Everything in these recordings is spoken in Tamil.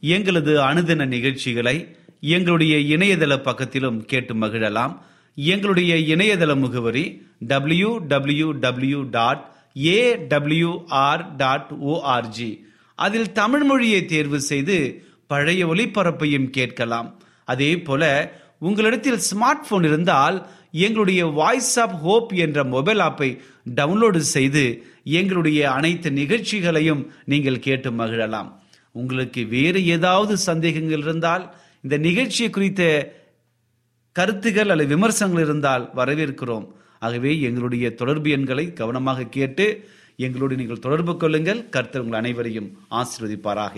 எங்களது அனுதின நிகழ்ச்சிகளை எங்களுடைய இணையதள பக்கத்திலும் கேட்டு மகிழலாம். எங்களுடைய இணையதள முகவரி W W W dot A AWR dot ORG அதில் தமிழ் மொழியை தேர்வு செய்து பழைய ஒளிபரப்பையும் கேட்கலாம். அதே போல உங்களிடத்தில் ஸ்மார்ட் போன் இருந்தால் எங்களுடைய வாய்ஸ் ஆப் ஹோப் என்ற மொபைல் ஆப்பை டவுன்லோடு செய்து எங்களுடைய அனைத்து நிகழ்ச்சிகளையும் நீங்கள் கேட்டு மகிழலாம். உங்களுக்கு வேறு ஏதாவது சந்தேகங்கள் இருந்தால் இந்த நிகழ்ச்சியை குறித்த கருத்துகள் அல்லது விமர்சனங்கள் இருந்தால் வரவேற்கிறோம். ஆகவே எங்களுடைய தொடர்பு எண்களை கவனமாக கேட்டு எங்களோடு நீங்கள் தொடர்பு கொள்ளுங்கள். கர்த்தர் உங்கள் அனைவரையும் ஆசீர்வதிப்பாராக.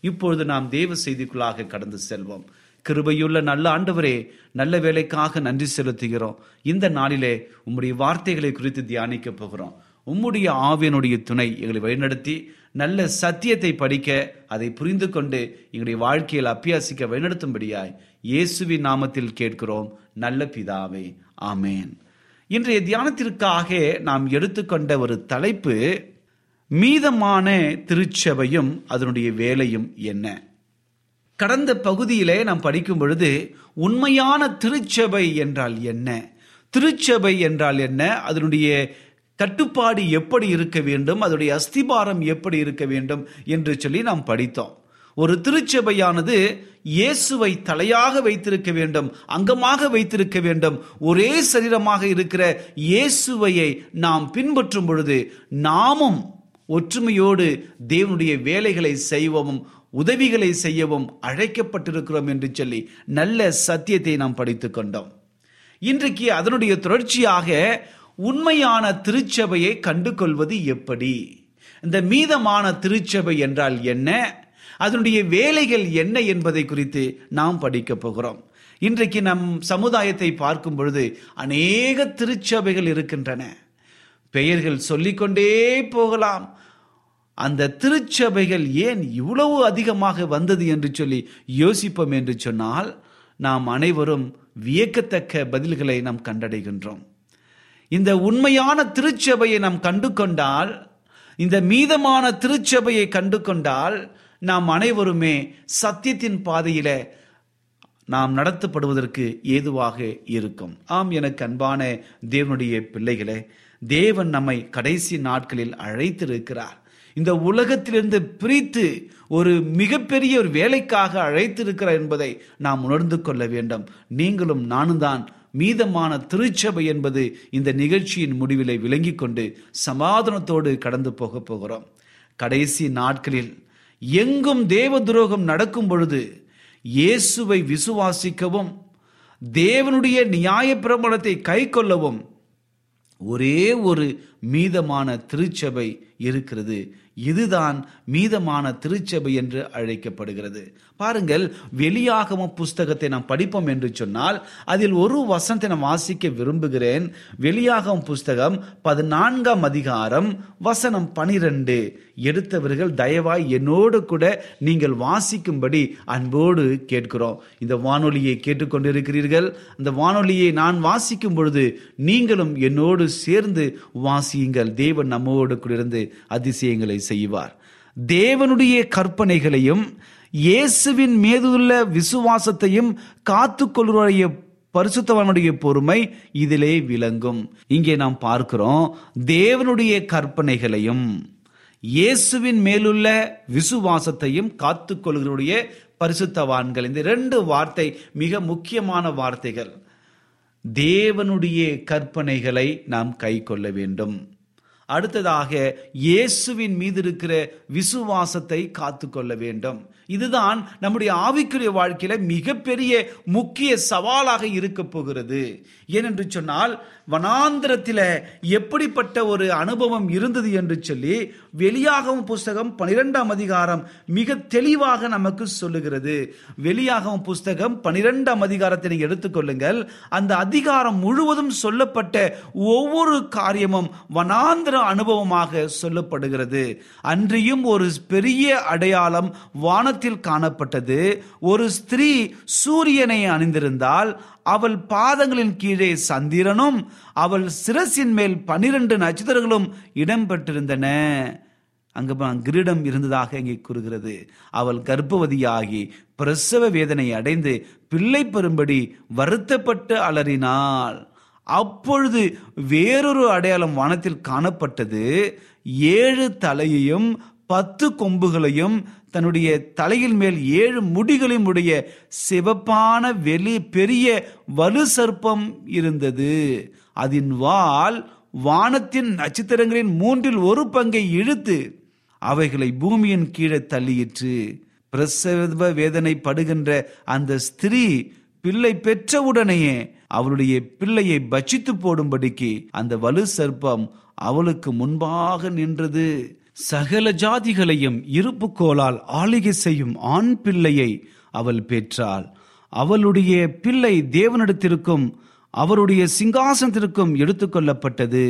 இப்பொழுது நாம் தேவ செய்திக்குள்ளாக கடந்து செல்வோம். கிருபையுள்ள நல்ல ஆண்டவரே நல்ல வேலைக்காக நன்றி செலுத்துகிறோம். இந்த நாளிலே உம்முடைய வார்த்தைகளை குறித்து தியானிக்க போகிறோம். உம்முடைய ஆவியனுடைய துணை எங்களை வழிநடத்தி நல்ல சத்தியத்தை படிக்க அதை புரிந்து கொண்டு எங்களுடைய வாழ்க்கையில் அப்பியாசிக்க வழிநடத்தும்படியாய் இயேசுவின் நாமத்தில் கேட்கிறோம். நல்ல பிதாவே ஆமேன். இன்றைய தியானத்திற்காக நாம் எடுத்துக்கொண்ட ஒரு தலைப்பு மீதமான திருச்சபையும் அதனுடைய வேலையும் என்ன? கடந்த பகுதியிலே நாம் படிக்கும் பொழுது உண்மையான திருச்சபை என்றால் என்ன? திருச்சபை என்றால் என்ன? அதனுடைய கட்டுப்பாடு எப்படி இருக்க வேண்டும்? அதோடைய அஸ்திபாரம் எப்படி இருக்க வேண்டும்? என்று சொல்லி நாம் படித்தோம். ஒரு திருச்சபையானது இயேசுவை தலையாக வைத்திருக்க வேண்டும் அங்கமாக வைத்திருக்க வேண்டும். ஒரே சரீரமாக இருக்கிற இயேசுவையை நாம் பின்பற்றும் பொழுது நாமும் ஒற்றுமையோடு தேவனுடைய வேலைகளை செய்வோமும் உதவிகளை செய்யவும் அழைக்கப்பட்டிருக்கிறோம் என்று சொல்லி நல்ல சத்தியத்தை நாம் படித்துக்கொண்டோம் இன்றைக்கு அதனுடைய தொடர்ச்சியாக உண்மையான திருச்சபையை கண்டு கொள்வது எப்படி? இந்த மீதமான திருச்சபை என்றால் என்ன? அதனுடைய வேலைகள் என்ன என்பதை குறித்து நாம் படிக்கப் போகிறோம். இன்றைக்கு நம் சமுதாயத்தை பார்க்கும் பொழுது அநேக திருச்சபைகள் இருக்கின்றன. பெயர்கள் சொல்லிக்கொண்டே போகலாம். அந்த திருச்சபைகள் ஏன் இவ்வளவு அதிகமாக வந்தது என்று சொல்லி யோசிப்போம் என்று சொன்னால் நாம் அனைவரும் வியக்கத்தக்க பதில்களை நாம் கண்டடைகின்றோம். இந்த உண்மையான திருச்சபையை நாம் கண்டு கொண்டால் இந்த மீதமான திருச்சபையை கண்டு கொண்டால் நாம் அனைவருமே சத்தியத்தின் பாதையில நாம் நடத்தப்படுவதற்கு ஏதுவாக இருக்கும். ஆம் எனக்கு அன்பான தேவனுடைய பிள்ளைகளே தேவன் நம்மை கடைசி நாட்களில் அழைத்திருக்கிறார். இந்த உலகத்திலிருந்து பிரித்து ஒரு மிகப்பெரிய ஒரு வேலைக்காக அழைத்திருக்கிறார் என்பதை நாம் உணர்ந்து கொள்ள வேண்டும். நீங்களும் நானும் தான் மீதமான திருச்சபை என்பது இந்த நிகழ்ச்சியின் முடிவிலை விளங்கி கொண்டு சமாதானத்தோடு கடந்து போக போகிறோம். கடைசி நாட்களில் எங்கும் தேவ துரோகம் நடக்கும் பொழுது இயேசுவை விசுவாசிக்கவும் தேவனுடைய நியாய பிரமாணத்தை கை கொள்ளவும் ஒரே ஒரு மீதமான திருச்சபை இருக்கிறது. இதுதான் மீதமான திருச்சபை என்று அழைக்கப்படுகிறது. பாருங்கள் வெளியாகம புஸ்தகத்தை நாம் படிப்போம் என்று சொன்னால் அதில் ஒரு வசனத்தை நான் வாசிக்க விரும்புகிறேன். வெளியாகம் புஸ்தகம் பதினான்காம் அதிகாரம் வசனம் பனிரெண்டு. எடுத்தவர்கள் தயவாய் என்னோடு கூட நீங்கள் வாசிக்கும்படி அன்போடு கேட்கிறோம். இந்த வானொலியை கேட்டுக்கொண்டிருக்கிறீர்கள். இந்த வானொலியை நான் வாசிக்கும் பொழுது நீங்களும் என்னோடு சேர்ந்து வாசியுங்கள். தேவன் நம்மோடு கூட இருந்து அதிசயங்களை செய்வார். தேவனுடைய கற்பனைகளையும் இயேசுவின் மீதுள்ள விசுவாசத்தையும் காத்து காத்துக்கொள்வதைய பரிசுத்தவனுடைய பொறுமை இதிலே விளங்கும். இங்கே நாம் பார்க்கிறோம் தேவனுடைய கற்பனைகளையும் இயேசுவின் மேலுள்ள விசுவாசத்தையும் காத்து கொள்கிறோடைய பரிசுத்தவான்கள். இந்த ரெண்டு வார்த்தை மிக முக்கியமான வார்த்தைகள். தேவனுடைய கற்பனைகளை நாம் கை கொள்ள வேண்டும். அடுத்ததாக இயேசுவின் மீது இருக்கிற விசுவாசத்தை காத்து கொள்ள வேண்டும். இதுதான் நம்முடைய ஆவிக்குரிய வாழ்க்கையில மிகப்பெரிய முக்கிய சவாலாக இருக்க போகிறது. ஏனென்று சொன்னால் வனாந்திரத்தில் எப்படிப்பட்ட ஒரு அனுபவம் இருந்தது என்று சொல்லி வெளியாகவும் புஸ்தகம் பனிரெண்டாம் அதிகாரம் மிக தெளிவாக நமக்கு சொல்லுகிறது. வெளியாகவும் புஸ்தகம் பனிரெண்டாம் அதிகாரத்தை நீங்க எடுத்துக்கொள்ளுங்கள். அந்த அதிகாரம் முழுவதும் சொல்லப்பட்ட ஒவ்வொரு காரியமும் வனாந்திர அனுபவமாக சொல்லப்படுகிறது. அன்றியும் ஒரு பெரிய அடையாளம் வானத்தில் காணப்பட்டது. ஒரு ஸ்திரீ சூரியனை அணிந்திருந்தால் அவள் பாதங்களின் கீழே சந்திரனும் அவள் சிரசின் மேல் பனிரெண்டு நட்சத்திரங்களும் இடம்பெற்றிருந்தன. அங்கு கிரீடம் இருந்ததாக இங்கே கூறுகிறது. அவள் கர்ப்பவதியாகி பிரசவ வேதனை அடைந்து பிள்ளை பெறும்படி வருத்தப்பட்டு அலறினாள். அப்பொழுது வேறொரு அடையாளம் வானத்தில் காணப்பட்டது. ஏழு தலையையும் பத்து கொம்புகளையும் தன்னுடைய தலையில் மேல் ஏழு முடிகளையும் உடைய சிவப்பான வெளி பெரிய வலு சர்ப்பம் இருந்தது. அதன் வால் வானத்தின் நட்சத்திரங்களின் மூன்றில் ஒரு பங்கை இழுத்து அவைகளை பூமியின் கீழே தள்ளியிற்று பிரசவ வேதனை படுகின்ற அந்த ஸ்திரீ பிள்ளை பெற்றவுடனேயே அவளுடைய பிள்ளையை பட்சித்து போடும்படிக்கு அந்த வலு சர்ப்பம் அவளுக்கு முன்பாக நின்றது. சகல ஜாதிகளையும் இருப்புக்கோளால் ஆளிகை செய்யும் ஆண் பிள்ளையை அவள் பெற்றாள். அவளுடைய பிள்ளை தேவனிடத்திற்கும் அவருடைய சிங்காசனத்திற்கும் எடுத்துக்கொள்ளப்பட்டது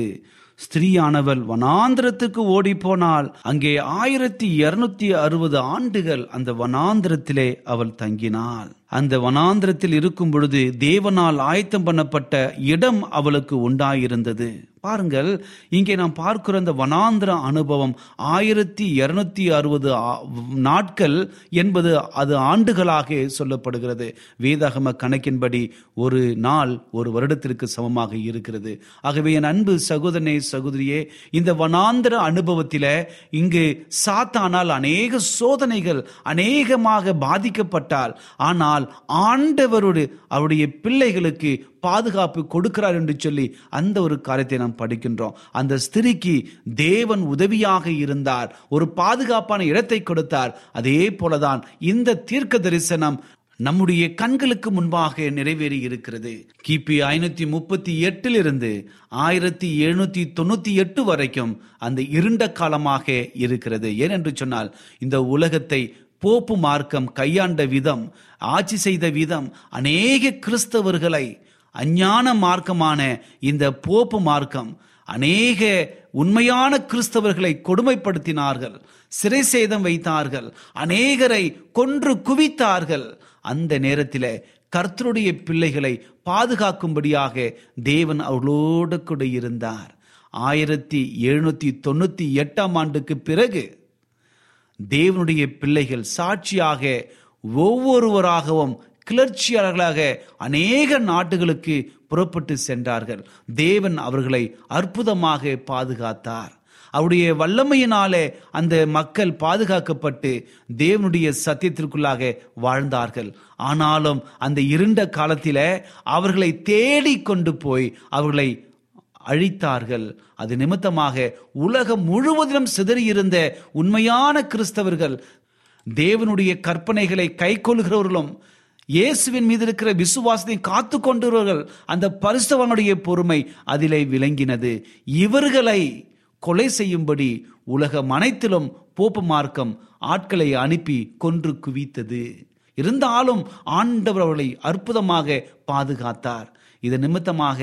ஸ்திரீயானவள் வனாந்திரத்துக்கு ஓடி போனால் அங்கே ஆயிரத்தி இருநூத்தி அறுபது ஆண்டுகள் அந்த வனாந்திரத்திலே அவள் தங்கினாள். அந்த வனாந்திரத்தில் இருக்கும் பொழுது தேவனால் ஆயத்தம் பண்ணப்பட்ட இடம் அவளுக்கு உண்டாயிருந்தது. பாருங்கள் இங்கே நாம் பார்க்கிற அந்த வனாந்திர அனுபவம் ஆயிரத்தி இருநூத்தி அறுபது நாட்கள் என்பது அது ஆண்டுகளாக சொல்லப்படுகிறது. வேதாகம கணக்கின்படி ஒரு நாள் ஒரு வருடத்திற்கு சமமாக இருக்கிறது. ஆகவே என் அன்பு சகோதரனே சகோதரியே இந்த வனாந்திர அனுபவத்தில் இங்கு சாத்தானால் அநேக சோதனைகள் அநேகமாக பாதிக்கப்பட்டால் ஆனால் ஆனால் ஆண்டவரோடு அவருடைய பிள்ளைகளுக்கு பாதுகாப்பு கொடுக்கிறார் என்று சொல்லி அந்த ஒரு காரியத்தை நாம் படிக்கின்றோம். அந்த ஸ்திரிக்கு தேவன் உதவியாக இருந்தார். ஒரு பாதுகாப்பான இடத்தை கொடுத்தார். அதே போலதான் இந்த தீர்க்க தரிசனம் நம்முடைய கண்களுக்கு முன்பாக நிறைவேறி இருக்கிறது. கிபி ஐநூத்தி முப்பத்தி எட்டில் இருந்து ஆயிரத்தி எழுநூத்தி தொண்ணூத்தி எட்டு வரைக்கும் அந்த இருண்ட காலமாக இருக்கிறது. ஏனென்று சொன்னால் இந்த உலகத்தை போப்பு மார்க்கம் கையாண்ட விதம் ஆட்சி செய்த விதம் அநேக கிறிஸ்தவர்களை அஞ்ஞான மார்க்கமான இந்த போப்பு மார்க்கம் அநேக உண்மையான கிறிஸ்தவர்களை கொடுமைப்படுத்தினார்கள் சிறை சேதம் வைத்தார்கள் அநேகரை கொன்று குவித்தார்கள். அந்த நேரத்தில் கர்த்தருடைய பிள்ளைகளை பாதுகாக்கும்படியாக தேவன் அவர்களோடு கூட இருந்தார். ஆயிரத்தி எழுநூத்தி தொண்ணூத்தி எட்டாம் ஆண்டுக்கு பிறகு தேவனுடைய பிள்ளைகள் சாட்சியாக ஒவ்வொருவராகவும் கிளர்ச்சியாளர்களாக அநேக நாட்டுகளுக்கு புறப்பட்டு சென்றார்கள். தேவன் அவர்களை அற்புதமாக பாதுகாத்தார். அவருடைய வல்லமையினாலே அந்த மக்கள் பாதுகாக்கப்பட்டு தேவனுடைய சத்தியத்திற்குள்ளாக வாழ்ந்தார்கள். ஆனாலும் அந்த இருண்ட காலத்தில் அவர்களை தேடி கொண்டு போய் அவர்களை அழித்தார்கள். அது நிமித்தமாக உலகம் முழுவதிலும் சிதறியிருந்த உண்மையான கிறிஸ்தவர்கள் தேவனுடைய கற்பனைகளை கைக்கொள்கிறவர்களும் இயேசுவின் மீது இருக்கிற விசுவாசத்தை காத்து கொண்டவர்கள் அந்த பரிசுவனுடைய பொறுமை அதிலே விளங்கினது. இவர்களை கொலை செய்யும்படி உலகம் அனைத்திலும் போப்பு மார்க்கம் ஆட்களை அனுப்பி கொன்று குவித்தது. இருந்தாலும் ஆண்டவர் அவர்களை அற்புதமாக பாதுகாத்தார். இது நிமித்தமாக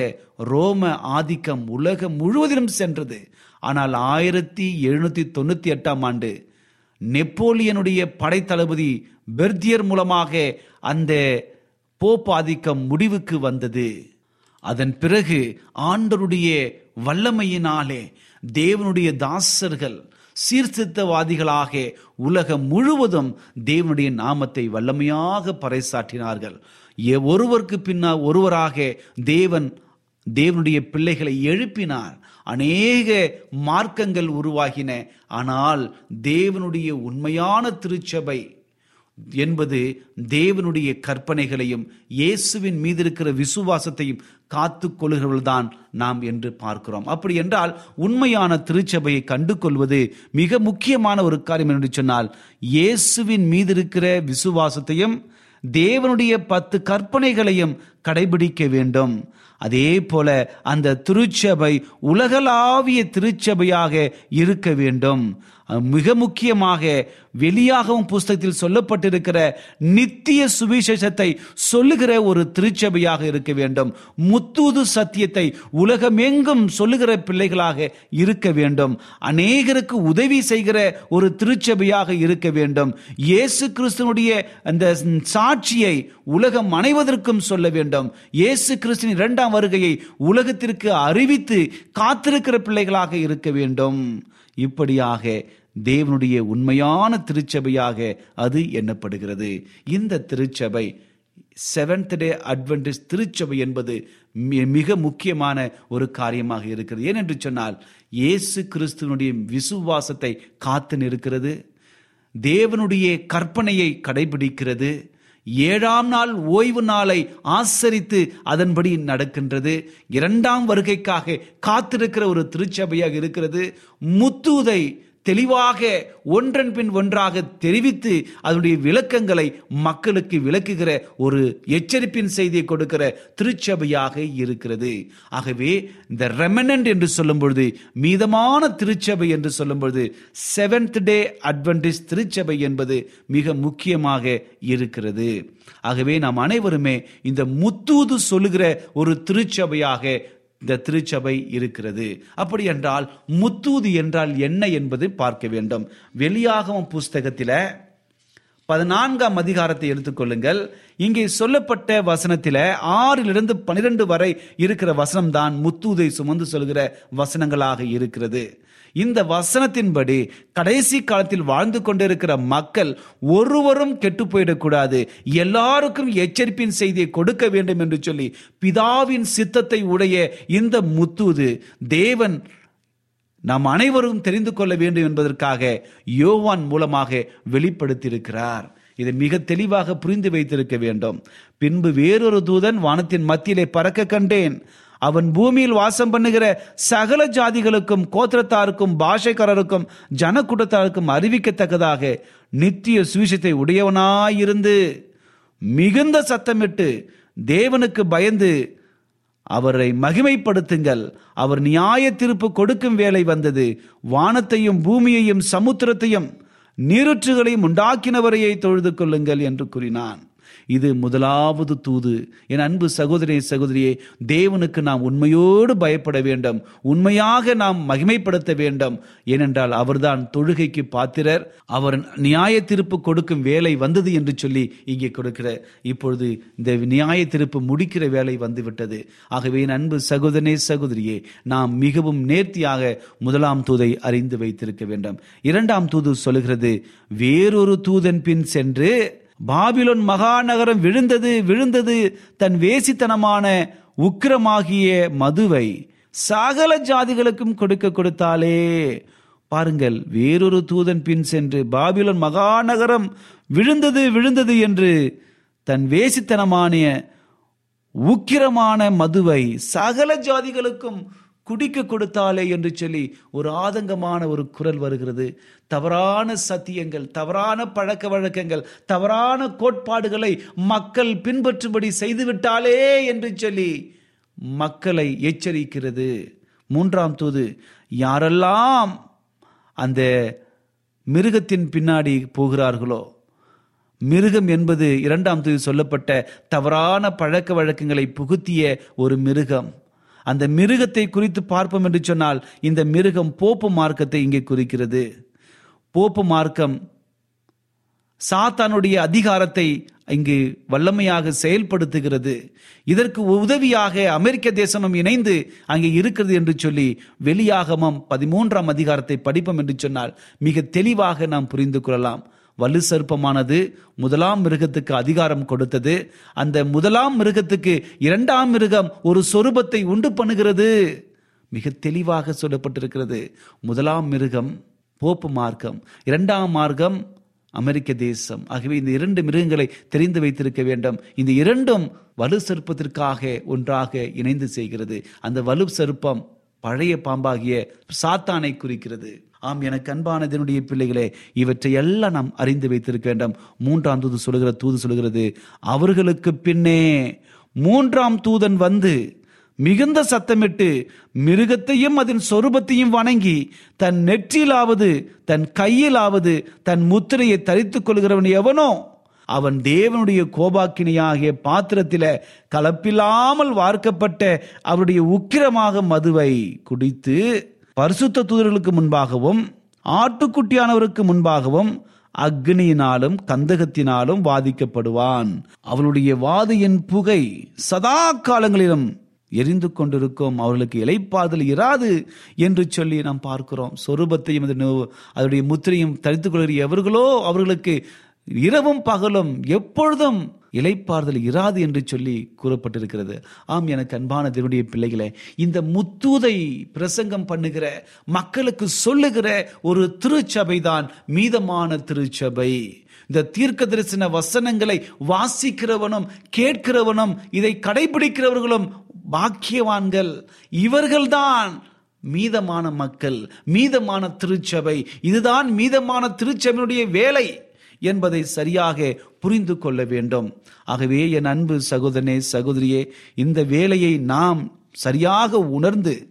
ரோம ஆதிக்கம் உலகம் முழுவதிலும் சென்றது. ஆனால் ஆயிரத்தி எழுநூத்தி தொண்ணூத்தி எட்டாம் ஆண்டு நெப்போலியனுடைய படைத்தளபதி பெர்தியர் மூலமாக அந்த போப் ஆதிக்கம் முடிவுக்கு வந்தது. அதன் பிறகு ஆண்டருடைய வல்லமையினாலே தேவனுடைய தாசர்கள் சீர்திருத்தவாதிகளாக உலகம் முழுவதும் தேவனுடைய நாமத்தை வல்லமையாக பறைசாற்றினார்கள். ஒருவருக்கு பின்னால் ஒருவராக தேவன் தேவனுடைய பிள்ளைகளை எழுப்பினார். அநேக மார்க்கங்கள் உருவாகின. ஆனால் தேவனுடைய உண்மையான திருச்சபை என்பது தேவனுடைய கற்பனைகளையும் இயேசுவின் மீது இருக்கிற விசுவாசத்தையும் காத்து கொள்கிறவள்தான் நாம் என்று பார்க்கிறோம். அப்படி என்றால் உண்மையான திருச்சபையை கண்டு கொள்வது மிக முக்கியமான ஒரு காரியம் என்று சொன்னால் இயேசுவின் மீது இருக்கிற விசுவாசத்தையும் தேவனுடைய பத்து கற்பனைகளையும் கடைபிடிக்க வேண்டும். அதே போல அந்த திருச்சபை உலகளாவிய திருச்சபையாக இருக்க வேண்டும். மிக முக்கியமாக வெளியாகவும் புஸ்தகத்தில் சொல்லப்பட்டிருக்கிற நித்திய சுவிசேஷத்தை சொல்லுகிற ஒரு திருச்சபையாக இருக்க வேண்டும். முத்தூது சத்தியத்தை உலகமெங்கும் சொல்லுகிற பிள்ளைகளாக இருக்க வேண்டும். அநேகருக்கு உதவி செய்கிற ஒரு திருச்சபையாக இருக்க வேண்டும். இயேசு கிறிஸ்தனுடைய அந்த சாட்சியை உலகம் அனைவதற்கும் சொல்ல வேண்டும். இயேசு கிறிஸ்தின் இரண்டாம் வருகையை உலகத்திற்கு அறிவித்து காத்திருக்கிற பிள்ளைகளாக இருக்க வேண்டும். இப்படியாக தேவனுடைய உண்மையான திருச்சபையாக அது எண்ணப்படுகிறது. இந்த திருச்சபை செவன்த் டே அட்வென்டிஸ் திருச்சபை என்பது மிக முக்கியமான ஒரு காரியமாக இருக்கிறது. ஏனென்று சொன்னால் இயேசு கிறிஸ்துவனுடைய விசுவாசத்தை காத்து நிற்கிறது. தேவனுடைய கற்பனையை கடைபிடிக்கிறது. ஏழாம் நாள் ஓய்வு நாளை ஆசரித்து அதன்படி நடக்கின்றது. இரண்டாம் வருகைக்காக காத்திருக்கிற ஒரு திருச்சபையாக இருக்கிறது. முத்தூதை தெளிவாக ஒன்றன் பின் ஒன்றாக தெரிவித்து அதனுடைய விளக்கங்களை மக்களுக்கு விளக்குகிற ஒரு எச்சரிப்பின் செய்தியை கொடுக்கிற திருச்சபையாக இருக்கிறது. ஆகவே இந்த ரெமனண்ட் என்று சொல்லும் பொழுது மீதமான திருச்சபை என்று சொல்லும் பொழுது செவன்த் டே அட்வென்டிஸ் திருச்சபை என்பது மிக முக்கியமாக இருக்கிறது. ஆகவே நாம் அனைவருமே இந்த முத்தூது சொல்லுகிற ஒரு திருச்சபையாக இந்த திருச்சபை இருக்கிறது. அப்படி என்றால் முத்தூது என்றால் என்ன என்பது பார்க்க வேண்டும். வெளியாகவும் புஸ்தகத்தில் பதினான்காம் அதிகாரத்தை எடுத்துக்கொள்ளுங்கள் இங்கே சொல்லப்பட்ட வசனத்தில் ஆறிலிருந்து பனிரெண்டு வரை இருக்கிற வசனம் தான் முத்தூதை சுமந்து சொல்கிற வசனங்களாக இருக்கிறது. இந்த வசனத்தின்படி கடைசி காலத்தில் வாழ்ந்து கொண்டிருக்கிற மக்கள் ஒருவரும் கெட்டு போயிடக்கூடாது. எல்லாருக்கும் எச்சரிப்பின் செய்தியை கொடுக்க வேண்டும் என்று சொல்லி பிதாவின் சித்தத்தை உடைய இந்த முத்துது தேவன் நாம் அனைவரும் தெரிந்து கொள்ள வேண்டும் என்பதற்காக யோவான் மூலமாக வெளிப்படுத்தியிருக்கிறார். இதை மிக தெளிவாக புரிந்து வைத்திருக்க வேண்டும். பின்பு வேறொரு தூதன் வானத்தின் மத்தியிலே பறக்க கண்டேன். அவன் பூமியில் வாசம் பண்ணுகிற சகல ஜாதிகளுக்கும் கோத்திரத்தாருக்கும் பாஷைக்காரருக்கும் ஜனக்கூட்டத்தாருக்கும் அறிவிக்கத்தக்கதாக நித்திய சுவிசத்தை உடையவனாயிருந்து மிகுந்த சத்தமிட்டு தேவனுக்கு பயந்து அவரை மகிமைப்படுத்துங்கள். அவர் நியாய திருப்பு கொடுக்கும் வேலை வந்தது. வானத்தையும் பூமியையும் சமுத்திரத்தையும் நீருற்றுகளையும் உண்டாக்கினவரையை தொழுது கொள்ளுங்கள் என்று கூறினான். இது முதலாவது தூது. என் அன்பு சகோதரி சகோதரியே தேவனுக்கு நாம் உண்மையோடு பயப்பட வேண்டும். உண்மையாக நாம் மகிமைப்படுத்த வேண்டும். ஏனென்றால் அவர்தான் தொழுகைக்கு பாத்திரர். அவர் நியாய திருப்பு கொடுக்கும் வேலை வந்தது என்று சொல்லி இங்கே கொடுக்கிற இப்பொழுது இந்த நியாய திருப்பு முடிக்கிற வேலை வந்துவிட்டது. ஆகவே என் அன்பு சகோதரனே சகோதரியே நாம் மிகவும் நேர்த்தியாக முதலாம் தூதை அறிந்து வைத்திருக்க வேண்டும். இரண்டாம் தூது சொல்கிறது வேறொரு தூதன் பின் சென்று பாபிலோன் மகாநகரம் விழுந்தது விழுந்தது தன் வேசித்தனமான உக்கிரமாகிய மதுவை சகல ஜாதிகளுக்கும் கொடுக்க கொடுத்தாலே பாருங்கள் வேறொரு தூதன் பின் சென்று பாபிலோன் மகாநகரம் விழுந்தது விழுந்தது என்று தன் வேசித்தனமான உக்கிரமான மதுவை சகல ஜாதிகளுக்கும் குடிக்க கொடுத்தாலே என்று சொல்லி ஒரு ஆதங்கமான ஒரு குரல் வருகிறது. தவறான சத்தியங்கள் தவறான பழக்க வழக்கங்கள் தவறான கோட்பாடுகளை மக்கள் பின்பற்றும்படி செய்துவிட்டாலே என்று சொல்லி மக்களை எச்சரிக்கிறது. மூன்றாம் தூது யாரெல்லாம் அந்த மிருகத்தின் பின்னாடி போகிறார்களோ மிருகம் என்பது இரண்டாம் தூது சொல்லப்பட்ட தவறான பழக்க வழக்கங்களை புகுத்திய ஒரு மிருகம். அந்த மிருகத்தை குறித்து பார்ப்போம் என்று சொன்னால் இந்த மிருகம் போப்பு மார்க்கத்தை இங்கே குறிக்கிறது. போப்பு மார்க்கம் சாத்தானுடைய அதிகாரத்தை இங்கு வல்லமையாக செயல்படுத்துகிறது. இதற்கு உதவியாக அமெரிக்க தேசமும் இணைந்து அங்கே இருக்கிறது என்று சொல்லி வெளியாகமம் பதிமூன்றாம் அதிகாரத்தை படிப்போம் என்று சொன்னால் மிக தெளிவாக நாம் புரிந்து கொள்ளலாம். வலு சர்ப்பமானது முதலாம் மிருகத்துக்கு அதிகாரம் கொடுத்தது. அந்த முதலாம் மிருகத்துக்கு இரண்டாம் மிருகம் ஒரு சொரூபத்தை உண்டு பண்ணுகிறது. மிக தெளிவாக சொல்லப்பட்டிருக்கிறது. முதலாம் மிருகம் போப்பு மார்க்கம் இரண்டாம் மார்க்கம் அமெரிக்க தேசம். ஆகவே இந்த இரண்டு மிருகங்களை தெரிந்து வைத்திருக்க வேண்டும். இந்த இரண்டும் வலு சர்ப்பத்திற்காக ஒன்றாக இணைந்து செய்கிறது. அந்த வலு சர்ப்பம் பழைய பாம்பாகிய சாத்தானை குறிக்கிறது. ஆம் எனக்கு அன்பானதனுடைய பிள்ளைகளே இவற்றை எல்லாம் நாம் அறிந்து வைத்திருக்க வேண்டும். மூன்றாம் தூது சொல்லுகிற தூது சொல்லுகிறது அவர்களுக்கு பின்னே மூன்றாம் தூதன் வந்து மிகுந்த சத்தமிட்டு மிருகத்தையும் அதன் சொரூபத்தையும் வணங்கி தன் நெற்றியிலாவது தன் கையிலாவது தன் முத்திரையை தரித்துக் கொள்கிறவன் எவனோ அவன் தேவனுடைய கோபாக்கினியாகிய பாத்திரத்தில கலப்பில்லாமல் வார்க்கப்பட்ட அவருடைய உக்கிரமாக மதுவை குடித்து பரிசுத்த தூதர்களுக்கு முன்பாகவும் ஆட்டுக்குட்டியானவருக்கு முன்பாகவும் அக்னியினாலும் கந்தகத்தினாலும் வாதிக்கப்படுவான். அவளுடைய வாதையின் புகை சதா காலங்களிலும் எரிந்து கொண்டிருக்கும். அவர்களுக்கு இலைப்பாதல் இராது என்று சொல்லி நாம் பார்க்கிறோம். சொரூபத்தையும் அதனுடைய முத்திரையும் தரித்துக் கொள்கிற எவர்களோ அவர்களுக்கு இரவும் பகலும் எப்பொழுதும் இலைப்பாறுதல் இராது என்று சொல்லி கூறப்பட்டிருக்கிறது. ஆம் எனக்கு அன்பான தேவனுடைய பிள்ளைகளை இந்த முத்தூதை பிரசங்கம் பண்ணுகிற மக்களுக்கு சொல்லுகிற ஒரு திருச்சபை தான் மீதமான திருச்சபை. இந்த தீர்க்க தரிசன வசனங்களை வாசிக்கிறவனும் கேட்கிறவனும் இதை கடைபிடிக்கிறவர்களும் பாக்கியவான்கள். இவர்கள்தான் மீதமான மக்கள் மீதமான திருச்சபை. இதுதான் மீதமான திருச்சபையினுடைய வேலை. என்பதை சரியாக புரிந்து கொள்ள வேண்டும். ஆகவே என் அன்பு சகோதரனே சகோதரியே இந்த வேலையை நாம் சரியாக உணர்ந்து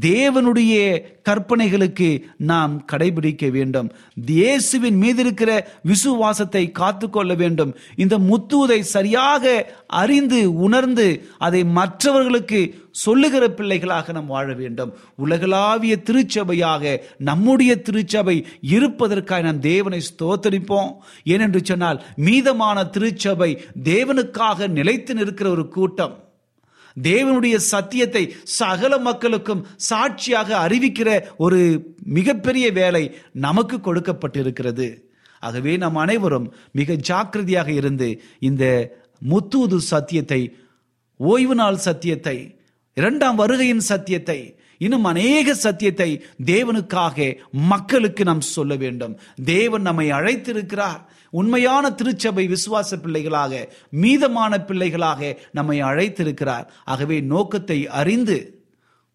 தேவனுடைய கற்பனைகளுக்கு நாம் கடைபிடிக்க வேண்டும். இயேசுவின் மீது இருக்கிற விசுவாசத்தை காத்துக்கொள்ள வேண்டும். இந்த முத்துவதை சரியாக அறிந்து உணர்ந்து அதை மற்றவர்களுக்கு சொல்லுகிற பிள்ளைகளாக நாம் வாழ வேண்டும். உலகளாவிய திருச்சபையாக நம்முடைய திருச்சபை இருப்பதற்காக நாம் தேவனை ஸ்தோத்தரிப்போம். ஏனென்று சொன்னால் மீதமான திருச்சபை தேவனுக்காக நிலைத்து நிற்கிற ஒரு கூட்டம். தேவனுடைய சத்தியத்தை சகல மக்களுக்கும் சாட்சியாக அறிவிக்கிற ஒரு மிகப்பெரிய வேலை நமக்கு கொடுக்கப்பட்டிருக்கிறது. ஆகவே நாம் அனைவரும் மிக ஜாக்கிரதையாக இருந்து இந்த முத்தூது சத்தியத்தை ஓய்வு நாள் சத்தியத்தை இரண்டாம் வருகையின் சத்தியத்தை இன்னும் அநேக சத்தியத்தை தேவனுக்காக மக்களுக்கு நாம் சொல்ல வேண்டும். தேவன் நம்மை அழைத்திருக்கிறார். உண்மையான திருச்சபை விசுவாச பிள்ளைகளாக மீதமான பிள்ளைகளாக நம்மை அழைத்திருக்கிறார். ஆகவே நோக்கத்தை அறிந்து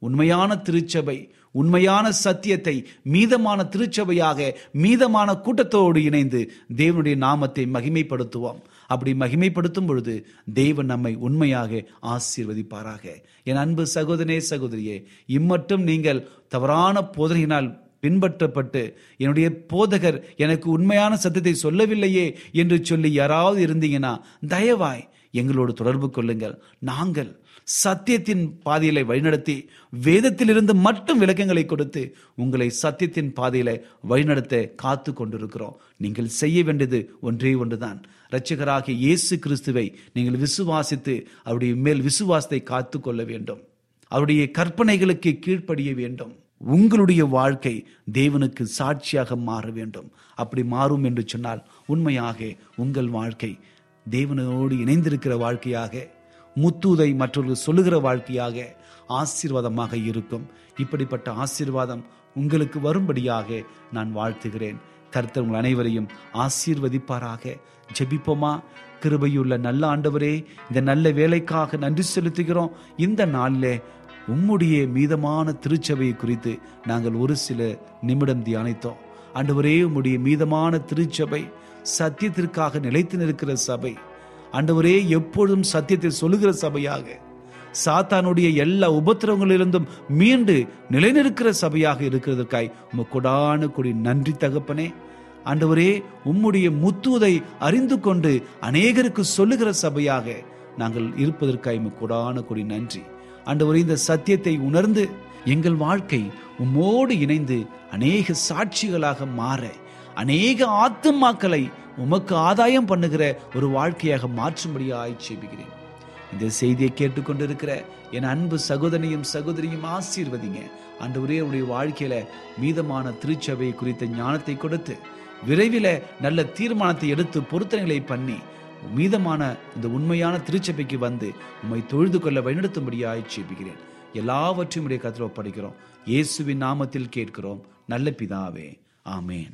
உண்மையான திருச்சபை உண்மையான சத்தியத்தை மீதமான திருச்சபையாக மீதமான கூட்டத்தோடு இணைந்து தேவனுடைய நாமத்தை மகிமைப்படுத்துவோம். அப்படி மகிமைப்படுத்தும் பொழுது தேவன் நம்மை உண்மையாக ஆசீர்வதிப்பாராக. என் அன்பு சகோதரனே சகோதரியே இம்மட்டும் நீங்கள் தவறான போதனையினால் பின்பற்றப்பட்டு என்னுடைய போதகர் எனக்கு உண்மையான சத்தத்தை சொல்லவில்லையே என்று சொல்லி யாராவது இருந்தீங்கன்னா தயவாய் எங்களோடு தொடர்பு கொள்ளுங்கள். நாங்கள் சத்தியத்தின் பாதையில வழிநடத்தி வேதத்திலிருந்து மட்டும் விளக்கங்களை கொடுத்து உங்களை சத்தியத்தின் பாதையில வழிநடத்த காத்து கொண்டிருக்கிறோம். நீங்கள் செய்ய வேண்டியது ஒன்றே ஒன்றுதான். இரட்சகராகிய இயேசு கிறிஸ்துவை நீங்கள் விசுவாசித்து அவருடைய மேல் விசுவாசத்தை காத்து கொள்ள வேண்டும். அவருடைய கற்பனைகளுக்கு கீழ்ப்படிய வேண்டும். உங்களுடைய வாழ்க்கை தேவனுக்கு சாட்சியாக மாற வேண்டும். அப்படி மாறும் என்று சொன்னால் உண்மையாக உங்கள் வாழ்க்கை தேவனோடு இணைந்திருக்கிற வாழ்க்கையாக முத்துதை மற்றொரு சொல்லுகிற வாழ்க்கையாக ஆசீர்வாதமாக இருக்கும். இப்படிப்பட்ட ஆசீர்வாதம் உங்களுக்கு வரும்படியாக நான் வாழ்த்துகிறேன். கர்த்தர் உங்கள் அனைவரையும் ஆசீர்வதிப்பாராக. ஜெபிப்போமா? கிருபையுள்ள நல்ல ஆண்டவரே இந்த நல்ல வேலைக்காக நன்றி செலுத்துகிறோம். இந்த நாளிலே உம்முடைய மீதமான திருச்சபையை குறித்து நாங்கள் ஒரு சில நிமிடம் தியானித்தோம். ஆண்டவரே உம்முடைய மீதமான திருச்சபை சத்தியத்திற்காக நிலைத்து நிற்கிற சபை. ஆண்டவரே எப்பொழுதும் சத்தியத்தை சொல்லுகிற சபையாக சாத்தானுடைய எல்லா உபத்திரவங்களிலிருந்தும் மீண்டு நிலைநிற்கிற சபையாக இருக்கிறதற்காய் உம கொடான கொடி நன்றி தகப்பனே. ஆண்டவரே உம்முடைய முத்துவதை அறிந்து கொண்டு அநேகருக்கு சொல்லுகிற சபையாக நாங்கள் இருப்பதற்காய் உம கொடான கொடி நன்றி. ஆண்டவரே இந்த சத்தியத்தை உணர்ந்து எங்கள் வாழ்க்கை உம்மோடு இணைந்து அநேக சாட்சிகளாக மாற அநேக ஆத்துமாக்களை உமக்கு ஆதாயம் பண்ணுகிற ஒரு வாழ்க்கையாக மாற்றும்படியாய் ஆய்ச்சேபிக்கிறேன் இந்த செய்தியை கேட்டுக்கொண்டிருக்கிற என் அன்பு சகோதரனையும் சகோதரியும் ஆசீர்வதிங்க. ஆண்டவரே உடைய வாழ்க்கையில மீதமான திருச்சபை குறித்த ஞானத்தை கொடுத்து விரைவில் நல்ல தீர்மானத்தை எடுத்து பொருத்தனைகளை பண்ணி மீதமான இந்த உண்மையான திருச்சபைக்கு வந்து உம்மை தொழுது கொள்ள வழிநடத்தும்படியாய் ஜெபிக்கிறேன். எல்லாவற்றையும் உடைய கத்திர ஒப்படைக்கிறோம். இயேசுவின் நாமத்தில் கேட்கிறோம். நல்ல பிதாவே. ஆமேன்.